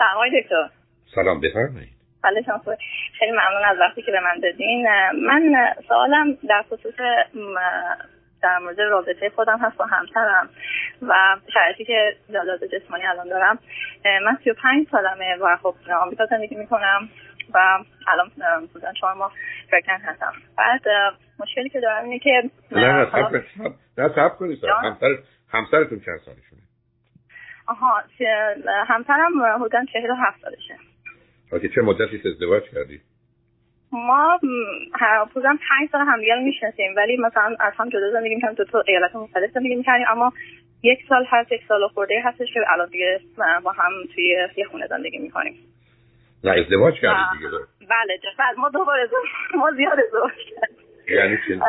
سلام دکتر. سلام بفرمایید. بله خیلی ممنون از وقتی که به من دادین. من سوالم در خصوص در مورد رابطه خودم هست با همسرم و شرایطی که جلاد جسمانی الان دارم. من 35 سالمه و خب آمریکا زندگی می‌کنم و الان بودن چهار ماه پرگنت هستم. بعد مشکلی که دارم اینه که نه نه نه سب کنید همسر همسرتون چند سالشونه آها همسرم حدودا چهل و هفت سالشه اوکی چه مدتی ازدواج کردید ما حدودا پنج سال همدیگه رو می‌شناسیم ولی مثلا از هم جدا زندگی می‌کنیم تو تو ایالت مختلف زندگی می‌کنیم اما یک سال هست یک سال خورده هستش که الان دیگه با هم توی یه خونه زندگی می‌کنیم. نه ازدواج کردید دیگه بله بعد ما دوباره ما زیاد ازدواج کردیم. یعنی چی؟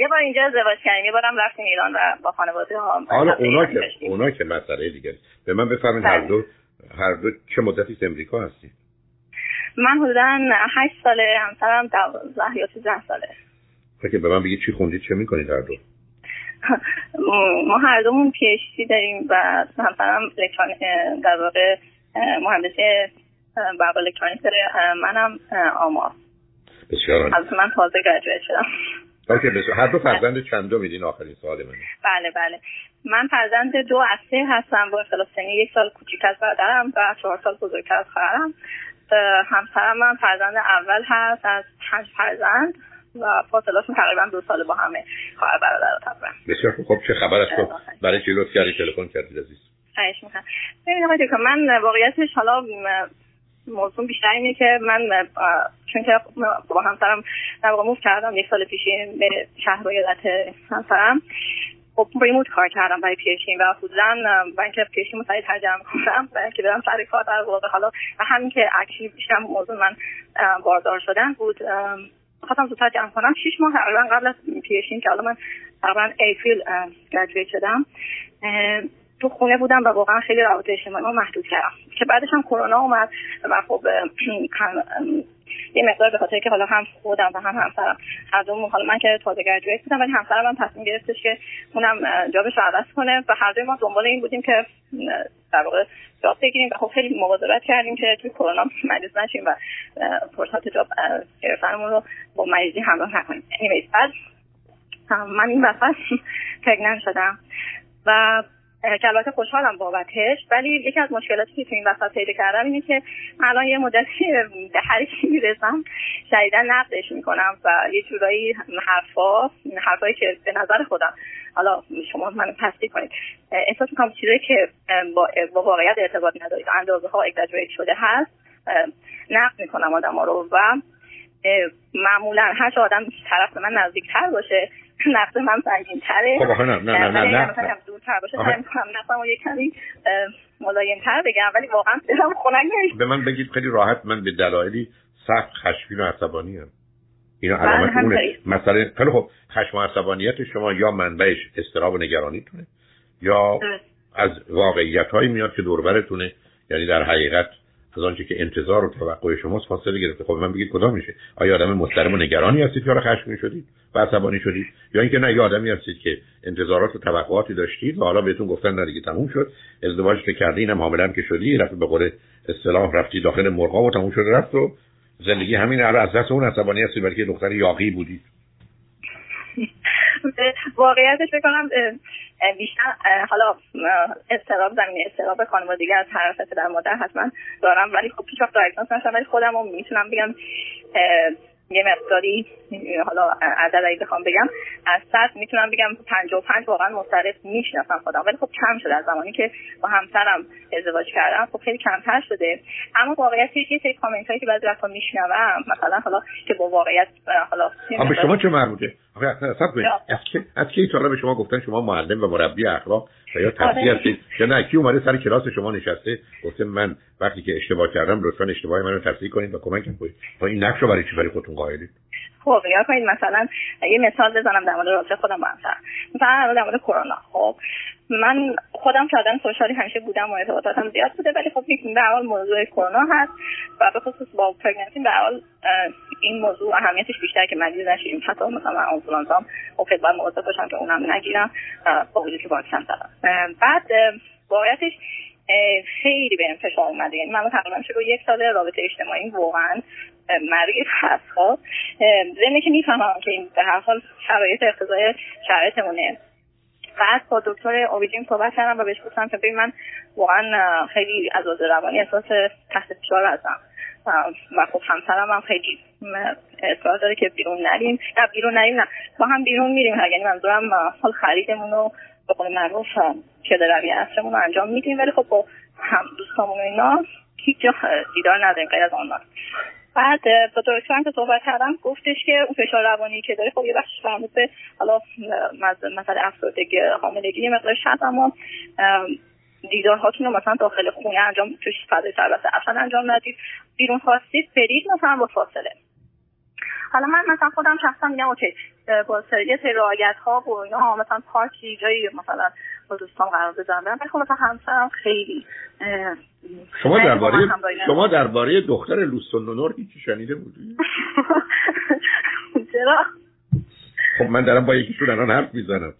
یه بار اینجا ازدواج کردیم یه بارم رفتیم ایران و با خانواده ها. حالا اونا که اونا که مسئله دیگه. به من بفرمایید هر بله. دو هر دو چه مدتی امریکا هستید من حدودا هشت ساله همسرم دوازده یا سیزده ساله. که به من بگید چی خوندید چه می‌کنید هر دو؟ ما هر دومون پی داریم و همسرم در واقع مهندسی برق الکترونیک. داره منم آمار. بسیار از من تازه گرجویت شدم. اوکی بسیار. هر دو فرزند چند دو میدین آخرین سوال منه بله بله. من فرزند دو از سه هستم. با اختلاف سنی یک سال کوچیک از برادرم و چهار سال بزرگتر از خواهرم. همسرم من فرزند اول هست از پنج فرزند و فاصلهشون تقریبا دو سال با همه خواهر برادر تقریبا. بسیار خوب. چه خبر است تو؟ برای چی لطف کردی؟ تلفن کردید عزیز؟ خواهش می‌کنم. ببینید آقای من واقعیتش حالا موضوع بیشتر اینه که من چون که با همسرم در واقع موف کردم یک سال پیش به شهر یادت همسرم. خب ریموت کار کردم برای پیشین و حدودا برای اینکه پیشین رو سریع ترجمه کنم برای اینکه برم سر کار در واقع. حالا و همین که اکشی بیشتر موضوع من باردار شدن بود. خواستم زودتر جمع کنم. شیش ماه قبل از پیشین که حالا من تقریبا ایپریل گرجویت شدم. تو خونه بودم و واقعا خیلی روابط اجتماعی ما محدود کردم. که بعدش هم کرونا اومد و خب یه مقدار به خاطر که حالا هم خودم و هم همسرم هر دومون حالا من که تازه گرجویت بودم ولی همسرم هم تصمیم گرفتش که اونم جابش رو عوض کنه و هر دوی ما دنبال این بودیم که در واقع جاب بگیریم و خب خیلی مواظبت کردیم که توی کرونا مریض نشیم و فرصت جاب گرفتنمون رو با مریضی همراه نکنیم. بعد من این وسط پرگنن شدم و که البته خوشحالم بابتش ولی یکی از مشکلاتی که تو این وسط پیدا کردم اینه که الان یه مدتی به هر کی می‌رسم شدیدا نقدش می‌کنم و یه جورایی حرفا حرفایی که به نظر خودم حالا شما منو تصدیق کنید احساس می‌کنم چیزایی که با, با واقعیت ارتباط ندارید. اندازه ها اگزاجریت شده هست نقد می‌کنم آدم ها رو و معمولا هر آدم طرف من نزدیکتر باشه نقد من سنگین تره خب نه نه نه نه نه. دورتر باشه سعی می‌کنم نقدم یک کمی ملایم تر بگم ولی واقعا دلم خنک به من بگید خیلی راحت من به دلایلی سخت خشمگین و عصبانی هم اینا علامت اونه. مثلا خیلی خب خشم و عصبانیت شما یا منبعش استراب و نگرانیتونه یا از واقعیت هایی میاد که دوربرتونه یعنی در حقیقت از آنچه که انتظار و توقع شماست فاصله گرفته. خب من بگید کدام میشه؟ آیا آدم محترم و نگرانی هستید یا خشمگین شدید و عصبانی شدید؟ یا اینکه نه یه آدمی هستید که انتظارات و توقعاتی داشتید و حالا بهتون گفتن نه دیگه تموم شد. ازدواج که کردین هم حامله که شدی رفت به قول اصطلاح رفتی داخل مرغا و تموم شده رفت و زندگی همین از دست اون عصبانی هستی بلکه دختر یاقی بودید. واقعیتش بکنم بیشتر حالا استراب زمین استراب خانوادگی از طرف در مادر حتما دارم ولی خب پیش وقت دایگنوز نشدم ولی خودم رو می‌تونم بگم یه مقداری حالا عدد اگه بخوام بگم از صد می‌تونم بگم 55 واقعا مسترد می‌شناسم خودم ولی خب کم شده از زمانی که با همسرم ازدواج کردم خب خیلی کمتر شده. اما واقعیت یه سری کامنت هایی که بعضی وقتا میشنوم مثلا حالا که با واقعیت حالا به شما چه مربوطه؟ آخه از کی از کی تا به شما گفتن شما معلم و مربی اخلاق و یا تفسیر آره. هستید؟ یا نه کی اومده سر کلاس شما نشسته؟ گفته من وقتی که اشتباه کردم لطفا اشتباه منو تصحیح کنید و کمکم کنید تا این نقش رو برای چی برای خودتون قائلید؟ خب یا کنید مثلا یه مثال بزنم در مورد رابطه خودم با همسر مثلا در مورد کرونا. خب من خودم که آدم سوشالی همیشه بودم و ارتباطاتم زیاد بوده ولی خب به حال موضوع کرونا هست و به خصوص با پرگنسی به حال این موضوع اهمیتش بیشتر که مریض نشیم حتی مثلا آنفولانزام خب خیلی باید مواظب باشم که اونم نگیرم با وجود که واکسن زدم. بعد واقعیتش خیلی بهم فشار اومده. یعنی من تقریبا شده یک سال رابطه اجتماعی واقعا مریض هست خب. ضمن که می‌فهمم که این به هر حال شرایط اقتضای شرایطمونه. بعد با دکتر اویجین صحبت کردم و بهش گفتم که ببین من واقعا خیلی از روانی احساس تحت فشار هستم. و خب همسرم هم خیلی اصرار داره که بیرون نریم. نه بیرون نریم نه. ما هم بیرون میریم یعنی منظورم حال خریدمون رو به قول معروف پیاده روی اصرمون رو انجام میدیم. ولی خب با هم دوستامون اینا هیچ جا دیدار نداریم غیر از آنلاین. بعد با دکترم که صحبت کردم گفتش که اون فشار روانی که داره خب یه بخشش مربوط حالا مثلا افسردگی حاملگی یه مقدارش هست اما دیدارهاتون رو مثلا داخل خونه انجام توش فضای سربسته اصلا انجام ندید. بیرون خواستید برید مثلا با فاصله. حالا من مثلا خودم شخصا میگم اوکی با سری رعایت ها و اینا مثلا پارکی جایی مثلا با دوستان قرار بزنم خب مثلا همسرم خیلی شما درباره شما درباره دختر لوستون نور هیچی شنیده بودی؟ چرا؟ خب من دارم با یکیشون الان حرف می‌زنم.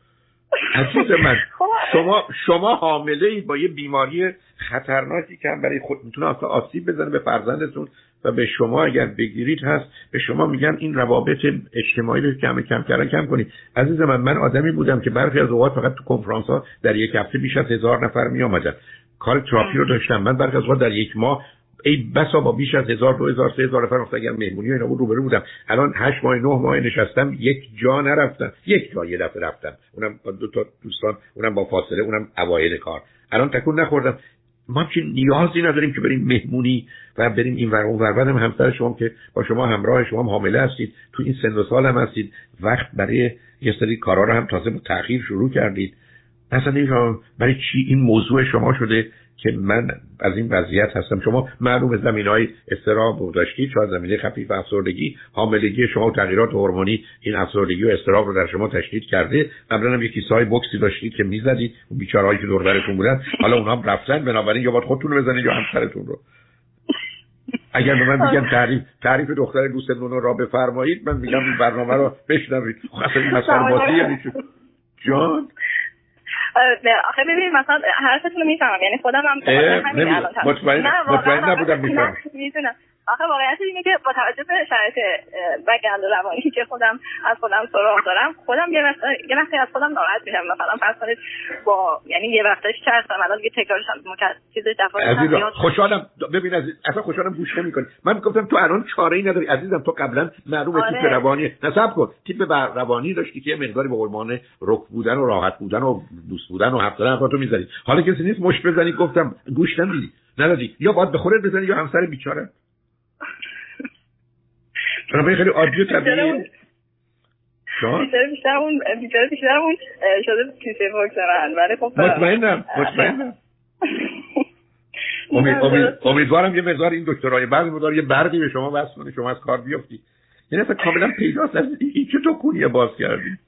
عزیز من خب. شما شما حامله ای با یه بیماری خطرناکی که برای خود می‌تونه اصلا آسیب بزنه به فرزندتون و به شما اگر بگیرید هست به شما میگن این روابط اجتماعی رو کم کم کردن کم کنید. عزیز من من آدمی بودم که برخی از اوقات فقط تو کنفرانس ها در یک هفته بیش از هزار نفر می آمدن کار تراپی رو داشتم. من برخی از اوقات در یک ماه ای بسا با بیش از هزار دو هزار سه هزار نفر اگر مهمونی اینا بود روبرو بودم. الان هشت ماه نه ماه نشستم یک جا نرفتم. یک جا یه دفعه رفتم. اونم با دو تا دوستان اونم با فاصله اونم اوایل کار. الان تکون نخوردم. ما که نیازی نداریم که بریم مهمونی و بریم این ور اون ور. بعدم همسر شما که با شما همراه شما هم حامله هستید. تو این سن و سال هم هستید. وقت برای یه سری کارا رو هم تازه تاخیر شروع کردید. اصلا برای چی این موضوع شما شده. که من از این وضعیت هستم. شما معلوم زمین های استراب داشتید شاید زمینه خفیف افسردگی حاملگی شما تغییرات هورمونی این افسردگی و استراب رو در شما تشدید کرده. قبلا هم یکی سای بوکسی داشتید که می‌زدید اون بیچارهایی که دور برتون بودن. حالا اونها هم رفتن بنابراین یا باید خودتون رو بزنید یا همسرتون رو. اگر به من میگن تعریف تعریف دختر دوستتون رو را بفرمایید من میگم این برنامه رو بشنوید. خب این مسئله جان؟ آخه ببینید مثلا حرفتون رو می‌فهمم. یعنی خودم هم مطمئن نبودم می‌فهمم. می‌دونم. آخه واقعیت اینه که با توجه به شرایط بگند روانی که خودم از خودم سراغ دارم خودم یه وقت یه وقتی از خودم ناراحت میشم. مثلا فرض کنید با یعنی یه وقتش چه هستم؟ الان دیگه تکرارش هم چیز دفعه خوشحالم. ببین از اصلا خوشحالم گوش نمی‌کنی. من گفتم تو الان چاره ای نداری. عزیزم تو قبلا معلومه آره. تیپ روانی. نصب کن. تیپ روانی داشتی که یه مقداری به قربان رک بودن و راحت بودن و دوست بودن و حرف زدن تو می‌ذاری حالا کسی نیست مش بزنی گفتم گوش نمیدی ندادی. یا باید به خودت بزنی یا همسر بیچاره. بنابراین خیلی عادی و طبیعیه بیشتر بیشتر اون بیشتر بیشتر اون شده کیسه واکسن ولی خب مطمئنم مطمئنم. امید امید امیدوارم یه مقدار این دکترای بعضی مقدار یه برقی به شما وصل کنه شما از کار بیفتی یعنی اصلا کاملا پیداست این چه تو کونیه باز کردی؟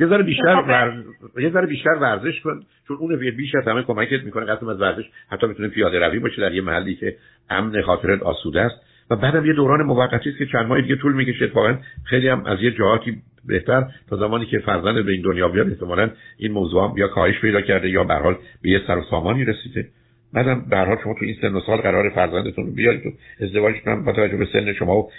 یه ذره بیشتر ورز... یه ذره بیشتر ورزش کن چون اون بیش از همه کمکت می‌کنه قسم از ورزش حتی می‌تونه پیاده روی باشه در یه محلی که امن خاطرت آسوده است. و بعدم یه دوران موقتی است که چند ماه دیگه طول می‌کشه. اتفاقا خیلی هم از یه جهاتی بهتر تا زمانی که فرزند به این دنیا بیاد احتمالا این موضوع هم یا کاهش پیدا کرده یا به حال به یه سر و سامانی رسیده. بعدم به حال شما تو این سن و سال قرار فرزندتون رو بیارید. و ازدواج کنم با توجه به سن شما و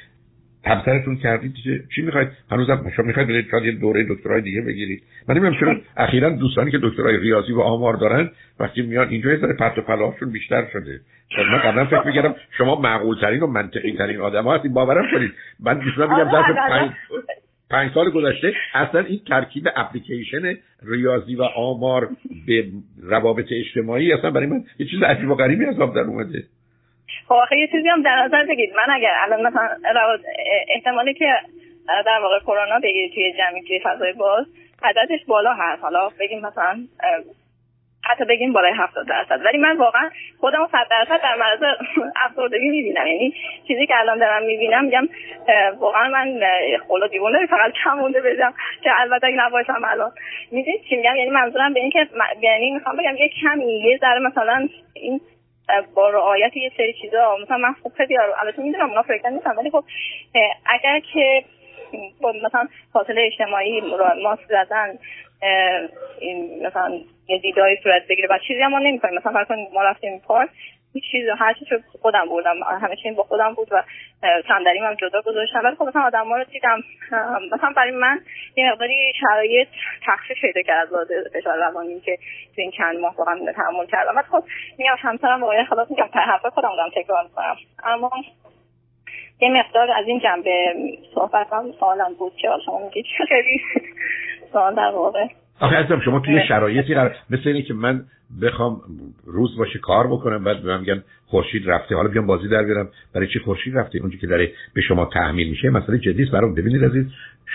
همسرتون کردید چی می‌خواید؟ هنوزم شما می‌خواید برید شاید یه دوره دکترای دیگه بگیرید. من نمی‌دونم چرا اخیرا دوستانی که دکترای ریاضی و آمار دارن وقتی میان اینجا یه ذره پرت و پلاشون بیشتر شده. من قبلا فکر می‌کردم شما معقول ترین و منطقی ترین آدم ها هستید. باورم کنید. من دوستان میگم آره، ظرف پنج پنج سال گذشته اصلا این ترکیب اپلیکیشن ریاضی و آمار به روابط اجتماعی اصلا برای من یه چیز عجیب و غریبی حساب در اومده. خب آخه یه چیزی هم در نظر بگید من اگر الان مثلا احتمالی که در واقع کرونا بگیرید توی جمعی توی فضای باز عددش بالا هست. حالا بگیم مثلا حتی بگیم بالای 70 درصد. ولی من واقعا خودم 100 درصد در معرض افسردگی می‌بینم. یعنی چیزی که الان دارم می‌بینم میگم واقعا من خلا دیوونه فقط کم مونده بزنم که البته اگه نباشم الان. می‌دونید چی میگم؟ یعنی منظورم به این که یعنی می‌خوام بگم یه کمی یه ذره مثلا این با رعایت یه سری چیزا مثلا من خوب خیلی البته می‌دونم اونا فکر نیستم ولی خب اگر که با مثلا فاصله اجتماعی ماسک زدن مثلا یه دیدای صورت بگیره و چیزی هم ما نمی‌کنیم مثلا فرض ما رفتیم پارک هیچ چیز هر چیز خودم بردم. همه چی با خودم بود و صندلیم هم جدا گذاشتم. ولی خب مثلا آدم ها رو دیدم مثلا برای من یه مقداری شرایط تخفیف پیدا کرد از فشار روانی که تو این چند ماه واقعا تحمل کردم. ولی خب میگم همسرم واقعا خلاص میگم حرفا خودم بودم تکرار می‌کنم. اما یه مقدار از این جنبه صحبت هم سوالم بود که شما میگید. خیلی سوال در واقع. آخه ازم شما توی شرایطی قرار مثل اینه که من بخوام روز باشه کار بکنم بعد به من میگن خورشید رفته. حالا بیام بازی در بیارم. برای چی خورشید رفته؟ اونجا که داره به شما تحمیل میشه. مسئله جدی است برام. ببینید عزیز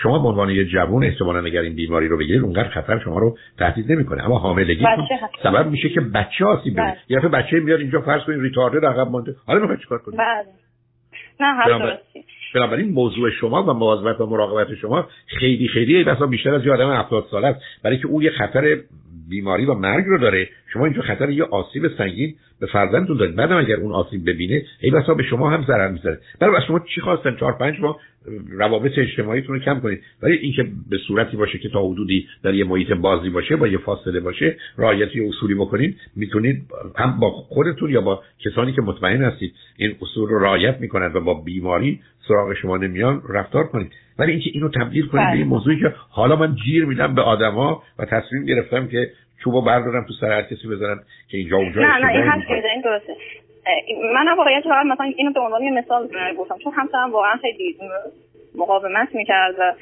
شما به عنوان یه جوون احتمالاً اگر این بیماری رو بگیرید اونقدر خطر شما رو تهدید نمی‌کنه. اما حاملگی سبب میشه که بچه آسیب ببینه. بله. یه بچه میاد اینجا فرض کنید ریتارده عقب مونده حالا می‌خواید چیکار کنید؟ بله. نه بنابراین موضوع شما و مواظبت و مراقبت شما خیلی خیلی بسا بیشتر از یه آدم 70 ساله است. برای که اون یه خطر بیماری و مرگ رو داره شما اینجا خطر یه آسیب سنگین به فرزندتون دارید. بعدم اگر اون آسیب ببینه ای بسا به شما هم ضرر می‌زنه برای شما چی خواستن؟ چهار پنج ماه روابط اجتماعیتون رو کم کنید. ولی اینکه به صورتی باشه که تا حدودی در یه محیط بازی باشه با یه فاصله باشه رعایت اصولی بکنید می‌تونید هم با خودتون یا با کسانی که مطمئن هستید این اصول رو رعایت می‌کنند و با بیماری سراغ شما نمیان رفتار کنید. ولی اینکه اینو تبدیل کنید به این بله. موضوعی که حالا من جیر میدم به آدما و تصمیم گرفتم که چوبو بردارم تو سر هر کسی بزنم که اینجا اونجا نه نه این هست این درسته. من واقعا فقط مثلا اینو به عنوان مثال گفتم چون همسرم واقعا خیلی مقاومت می‌کرد و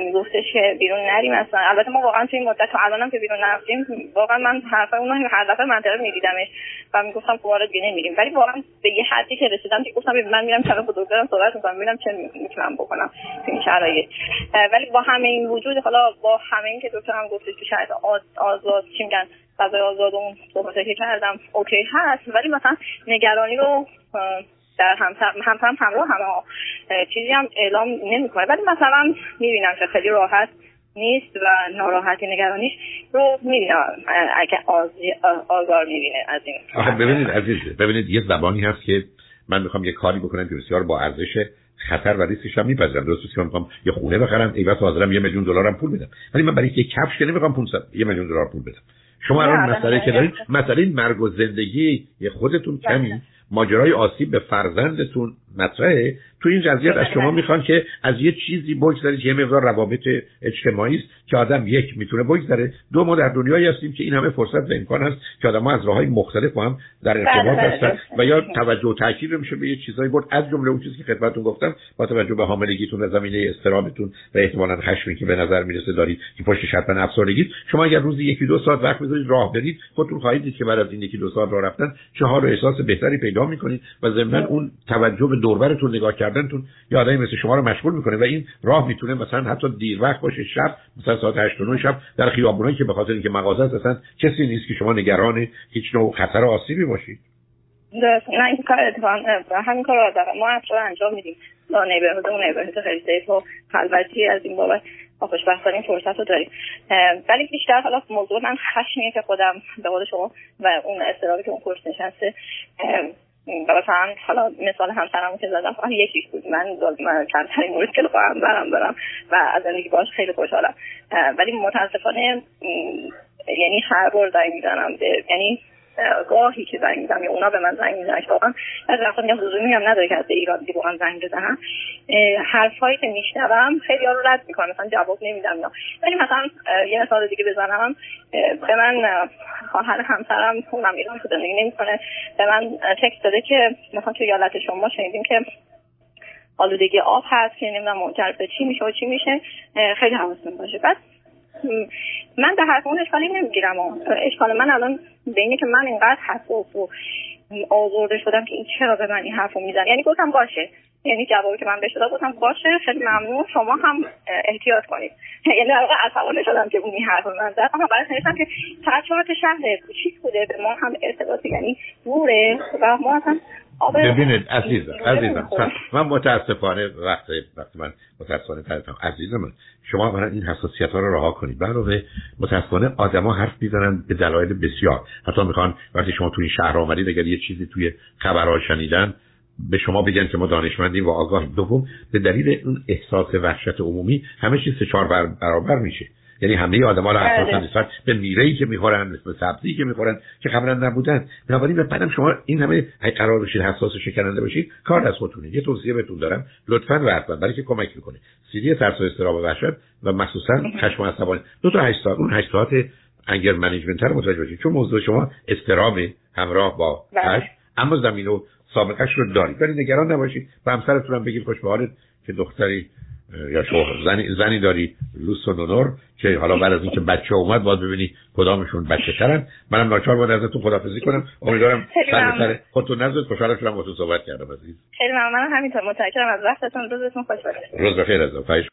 میگفتش که بیرون نریم اصلا. البته ما واقعا توی این مدت تا الانم که بیرون نرفتیم واقعا من حرف اونو هر دفعه منطقه میدیدمش و می‌گفتم خب آره دیگه نمیریم ولی واقعا به یه حدی که رسیدم که گفتم من میرم طرف دکترم صحبت می‌کنم ببینم چه می‌تونم بکنم تو این شرایط. ولی با همه این وجود حالا با همه این که دکترم گفتش تو شرایط آزاد چی میگن فضای آزاد اون صحبت که کردم اوکی هست. ولی مثلا نگرانی رو در همسر همسرم همراه همه چیزی هم اعلام نمی‌کنه. ولی مثلا می‌بینم که خیلی راحت نیست و ناراحتی نگرانیش رو می‌بینم. اگه آزار می‌بینه از این. آخه ببینید عزیز ببینید یه زبانی هست که من می‌خوام یه کاری بکنم که بسیار با ارزش خطر و ریسکش هم میپذیرم. درست که می‌خوام یه خونه بخرم ای بس حاضرم یه میلیون دلارم پول بدم. ولی من برای یه کفش که نمی‌خوام 500 یه میلیون دلار پول بدم. شما الان مسئله که دارید مسئله مرگ و زندگی خودتون کمی ماجرای آسیب به فرزندتون مطرحه. تو این جزئیات از شما می‌خوان که از یه چیزی بگذارید یه مقدار روابط اجتماعی است که آدم یک می‌تونه بگذره دو ما در دنیایی هستیم که این همه فرصت و امکان هست که آدم ها از راه های مختلف با هم در ارتباط بله، هستن و یا توجه و تاکید میشه به یه چیزایی برد. از جمله اون چیزی که خدمتتون گفتم با توجه به حاملگیتون و زمینه استرابتون و احتمالاً خشمی که به نظر می‌رسه دارید که پشتش حتما افسردگی شما اگر روزی یکی دو ساعت وقت بذارید راه برید. خودتون خواهید دید که بعد از این یکی دو ساعت راه رفتن چه حال و احساس بهتری پیدا می‌کنید و ضمن اون توجه به دوربرتون نگاه کردنتون یا آدمی مثل شما رو مشغول می‌کنه و این راه می‌تونه مثلا حتی دیر وقت باشه شب مثلا ساعت 8 9 شب در خیابونایی که به خاطر اینکه مغازه اصلا کسی نیست که شما نگران هیچ نوع خطر آسیبی باشید. نه این کار اتفاقا همین کار رو ما اصلا انجام میدیم. با نیبرهود اون نیبرهود خیلی سیف و خلوتی از این بابت ما خوشبخت این فرصت رو داریم. ولی بیشتر حالا موضوع من خشمیه که خودم به قول شما و اون استرابی که اون کورس نشسته. مثلا حالا مثال همسرمو که زدم فقط یکیش بود. من من کمترین مورد که خواهم برم برم. و از زندگی باش خیلی خوشحالم. ولی متاسفانه یعنی هر بار زنگ می‌زنم یعنی گاهی که زنگ می‌زنم یا اونا به من زنگ می‌زنن که واقعا از وقتا میگم لزومی هم نداره که از ایران دیگه زنگ بزنم. حرفهایی که میشنوم خیلی ها رو رد می‌کنم مثلا جواب نمیدم یا. ولی مثلا یه مثال دیگه بزنم. به من خواهر همسرم اونم ایران تو زندگی نمی‌کنه. به من تکست داده که مثلا تو یالت شما شنیدیم که آلودگی آب هست که نمی‌دونم منجر به چی میشه و چی میشه. خیلی حواستون باشه. بعد من به حرف اون اشکالی نمی‌گیرم. اشکال من الان به که من اینقدر حساس و آزرده شدم که این چرا به من این حرفو میزن یعنی گفتم باشه. یعنی جوابی که من بهش دادم گفتم باشه خیلی ممنون. شما هم احتیاط کنید. یعنی در واقع عصبانی شدم که اون این حرف من زد. اما برای نوشتم که چهار شهر کوچیک بوده به ما هم ارتباطی یعنی دوره و ما اصلا ببینید عزیزم عزیزم من متاسفانه وقت وقت من متاسفانه ترتم عزیزم من شما برای این حساسیت ها رو رها کنید. علاوه متاسفانه آدما حرف می‌زنن به دلایل بسیار. حتی می‌خوان وقتی شما توی شهر آمدید اگر یه چیزی توی خبرها شنیدن به شما بگن که ما دانشمندیم و آگاه دوم به دلیل اون احساس وحشت عمومی همه چیز سه چهار برابر میشه. یعنی همه آدم‌ها رو اساسا نسبت به میره‌ای که می‌خورن به سبزی که می‌خورن که قبلا نبودن. بنابراین بعدم شما این همه قرار بشید حساس و شکننده باشید کار از خودتونه. یه توصیه بهتون دارم. لطفا و حتما. برای که کمک می‌کنه سیدی ترس و استراب و وحشت و مخصوصا خشم و عصبانی. دو تا 8 ساعت اون 8 ساعت انگر منیجمنت رو متوجه باشید چون موضوع شما استرام همراه با خشم. بله. اما زمین و سابقش رو دارید. ولی نگران نباشید. به همسرتون هم بگید خوش به که دختری یا شوهر زنی, زنی داری لوس و نونور که حالا بعد از اینکه بچه اومد باید ببینی کدامشون بچه ترن. منم ناچار باید ازتون خدافزی کنم. امیدوارم سر سر خودتون نزد خوشحال شدم با تو صحبت کردم عزیز. خیلی ممنونم. همینطور. متشکرم از وقتتون. روزتون خوش باشه. روز بخیر از